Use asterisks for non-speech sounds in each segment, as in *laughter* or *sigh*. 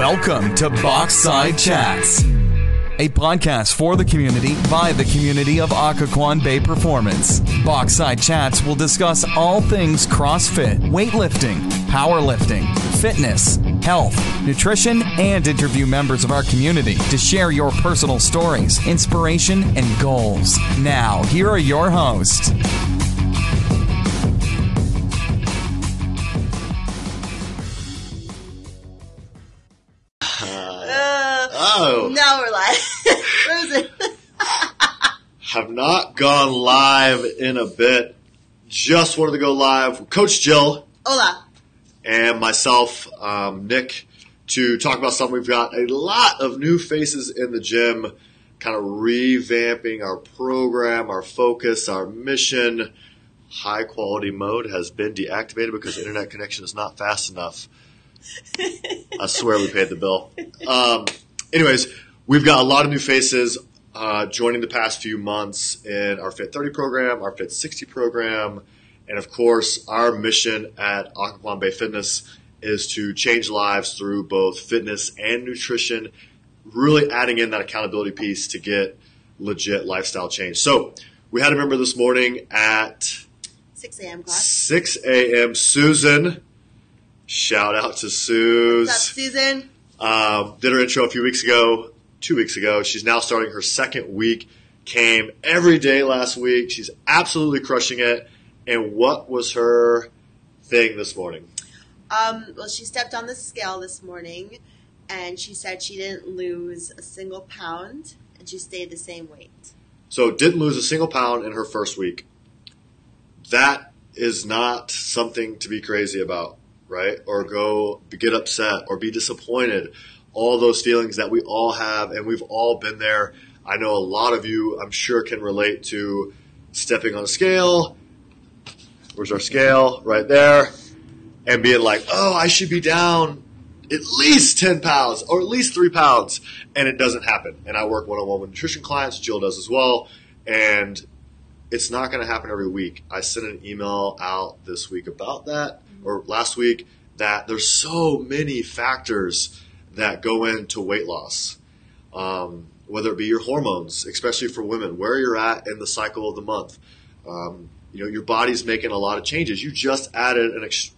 Welcome to Boxside Chats, a podcast for the community by the community of Occoquan Bay Performance. Boxside Chats will discuss all things CrossFit, weightlifting, powerlifting, fitness, health, nutrition, and interview members of our community to share your personal stories, inspiration, and goals. Now, here are your hosts. Oh. Now we're live. *laughs* Frozen. *laughs* Have not gone live in a bit. Just wanted to go live with Coach Jill Hola. and myself, um, Nick, to talk about something. We've got a lot of new faces in the gym, kind of revamping our program, our focus, our mission. High quality mode has been deactivated because internet connection is not fast enough. *laughs* I swear we paid the bill. Um, anyways, we've got a lot of new faces uh, joining the past few months in our Fit 30 program, our Fit 60 program, and of course, our mission at Occoquan Bay Fitness is to change lives through both fitness and nutrition, really adding in that accountability piece to get legit lifestyle change. So, we had a member this morning at 6 a.m. class. 6 a.m. Susan. Shout out to What's up, Susan? Um, did her intro a few weeks ago, two weeks ago. She's now starting her second week. Came every day last week. She's absolutely crushing it. And what was her thing this morning? Um, well, she stepped on the scale this morning and she said she didn't lose a single pound and she stayed the same weight. So didn't lose a single pound in her first week. That is not something to be crazy about, right? Or go get upset or be disappointed. All those feelings that we all have and we've all been there. I know a lot of you, I'm sure, can relate to stepping on a scale. Where's our scale? Right there. And being like, oh, I should be down at least 10 pounds or at least three pounds. And it doesn't happen. And I work one on one with nutrition clients. Jill does as well. And it's not going to happen every week. I sent an email out this week about that or last week that there's so many factors that go into weight loss. Um, whether it be your hormones, especially for women, where you're at in the cycle of the month. Um, you know, your body's making a lot of changes. You just added an ex-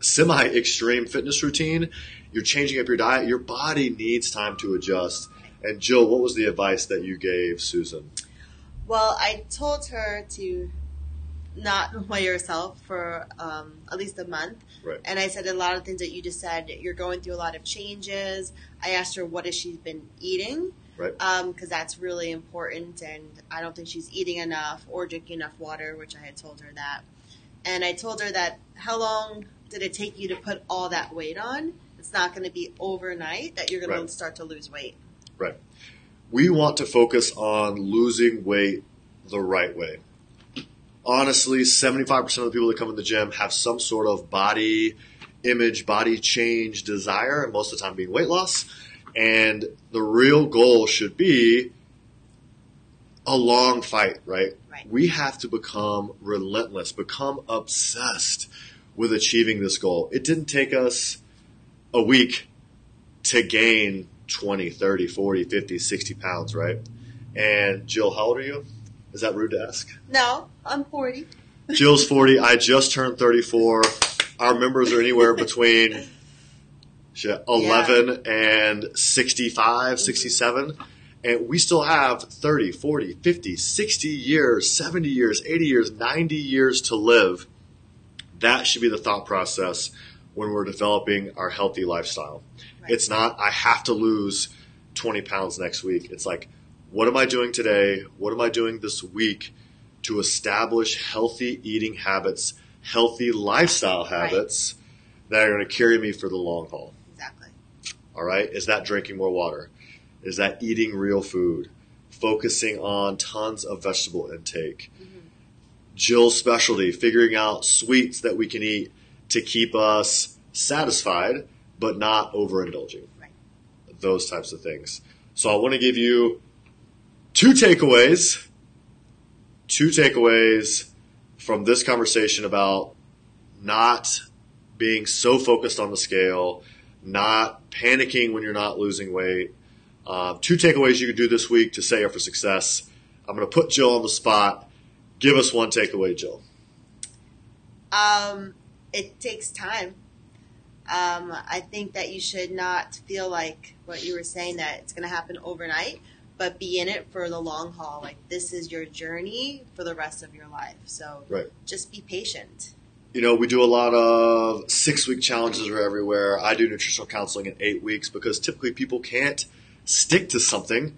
semi-extreme fitness routine. You're changing up your diet. Your body needs time to adjust. And Jill, what was the advice that you gave Susan? Well, I told her to not by yourself for um, at least a month. Right. And I said a lot of things that you just said. You're going through a lot of changes. I asked her what has she been eating. Right. because that's really important. And I don't think she's eating enough or drinking enough water, which I had told her that. And I told her that how long did it take you to put all that weight on? It's not going to be overnight that you're going Right. to start to lose weight. Right. We want to focus on losing weight the right way. Honestly, 75% of the people that come in the gym have some sort of body image, body change desire, and most of the time being weight loss. And the real goal should be a long fight, right? Right. We have to become relentless, become obsessed with achieving this goal. It didn't take us a week to gain 20, 30, 40, 50, 60 pounds, right? And Jill, how old are you? Is that rude to ask? No, I'm 40. *laughs* Jill's 40. I just turned 34. Our members are anywhere between shit, 11 and 65, 67. And we still have 30, 40, 50, 60 years, 70 years, 80 years, 90 years to live. That should be the thought process when we're developing our healthy lifestyle. Right. It's not, I have to lose 20 pounds next week. It's like, what am I doing today? What am I doing this week to establish healthy eating habits, healthy lifestyle Right. habits that are going to carry me for the long haul? Exactly. All right. Is that drinking more water? Is that eating real food? Focusing on tons of vegetable intake. Mm-hmm. Jill's specialty, figuring out sweets that we can eat to keep us satisfied, but not overindulging. Right. Those types of things. So I want to give you two takeaways. Two takeaways from this conversation about not being so focused on the scale, not panicking when you're not losing weight. Uh, two takeaways you can do this week to you up for success. I'm going to put Jill on the spot. Give us one takeaway, Jill. Um, it takes time. Um, I think that you should not feel like what you were saying that it's going to happen overnight, but be in it for the long haul. Like this is your journey for the rest of your life. So Right. just be patient. You know, we do a lot of six week challenges are everywhere. I do nutritional counseling in eight weeks because typically people can't stick to something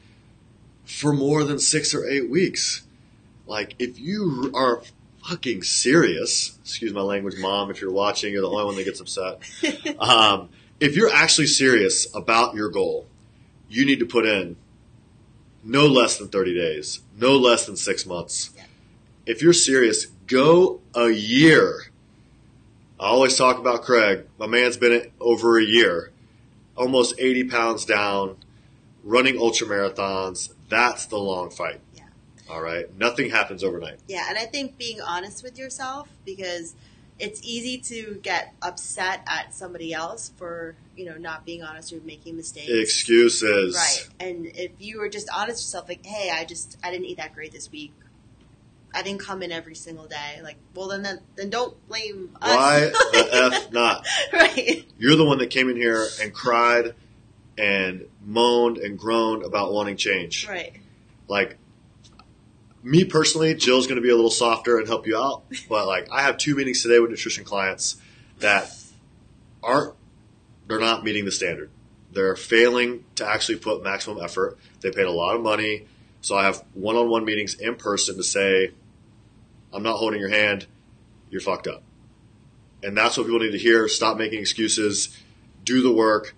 for more than six or eight weeks. Like, if you are fucking serious, excuse my language, mom, if you're watching, you're the only one that gets upset. *laughs* Um, if you're actually serious about your goal, you need to put in no less than 30 days, no less than six months. Yeah. If you're serious, go a year. I always talk about Craig. My man's been at over a year, almost 80 pounds down, running ultra marathons. That's the long fight. Yeah. All right. Nothing happens overnight. Yeah, and I think being honest with yourself because it's easy to get upset at somebody else for you know not being honest or making mistakes. Excuses. Right. And if you were just honest yourself, like, hey, I just I didn't eat that great this week. I didn't come in every single day. Like, well, then then, then don't blame us. Why the *laughs* F not? right. You're the one that came in here and cried and moaned and groaned about wanting change. Right. Like, me personally, Jill's going to be a little softer and help you out. But, like, I have two meetings today with nutrition clients that aren't, they're not meeting the standard. They're failing to actually put maximum effort. They paid a lot of money. So I have one on one meetings in person to say, I'm not holding your hand. You're fucked up. And that's what people need to hear. Stop making excuses. Do the work.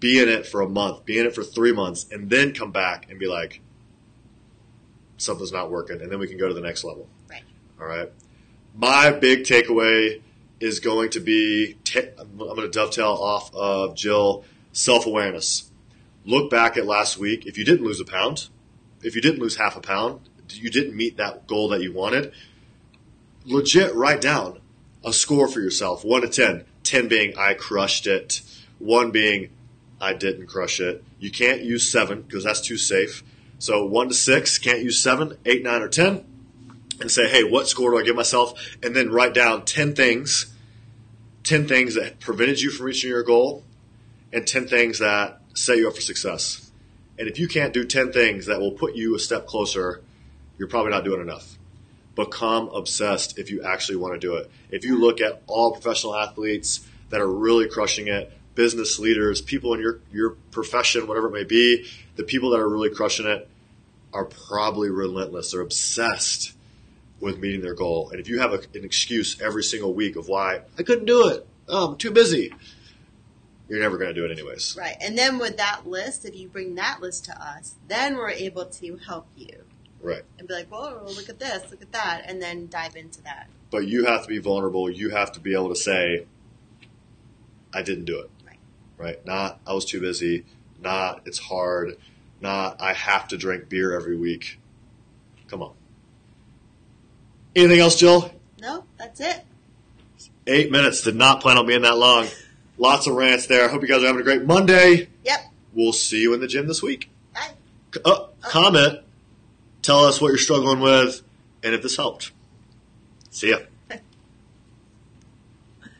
Be in it for a month. Be in it for three months. And then come back and be like, something's not working. And then we can go to the next level. Right. All right. My big takeaway is going to be I'm going to dovetail off of Jill self awareness. Look back at last week. If you didn't lose a pound, if you didn't lose half a pound, you didn't meet that goal that you wanted, legit write down a score for yourself 1 to 10. 10 being I crushed it, 1 being I didn't crush it. You can't use 7 because that's too safe. So 1 to 6, can't use seven, eight, nine, or 10 and say, hey, what score do I give myself? And then write down 10 things, 10 things that prevented you from reaching your goal, and 10 things that set you up for success. And if you can't do 10 things that will put you a step closer, you're probably not doing enough. Become obsessed if you actually want to do it. If you look at all professional athletes that are really crushing it, business leaders, people in your, your profession, whatever it may be, the people that are really crushing it are probably relentless. They're obsessed with meeting their goal. And if you have a, an excuse every single week of why I couldn't do it, oh, I'm too busy, you're never going to do it anyways. Right. And then with that list, if you bring that list to us, then we're able to help you Right. and be like, whoa, look at this, look at that, and then dive into that. But you have to be vulnerable. You have to be able to say, I didn't do it. Right. Not, I was too busy. Not, it's hard. Not, I have to drink beer every week. Come on. Anything else, Jill? No, that's it. Eight minutes. Did not plan on being that long. *laughs* Lots of rants there. I hope you guys are having a great Monday. Yep. We'll see you in the gym this week. Bye. C- uh, comment. Tell us what you're struggling with and if this helped. See ya.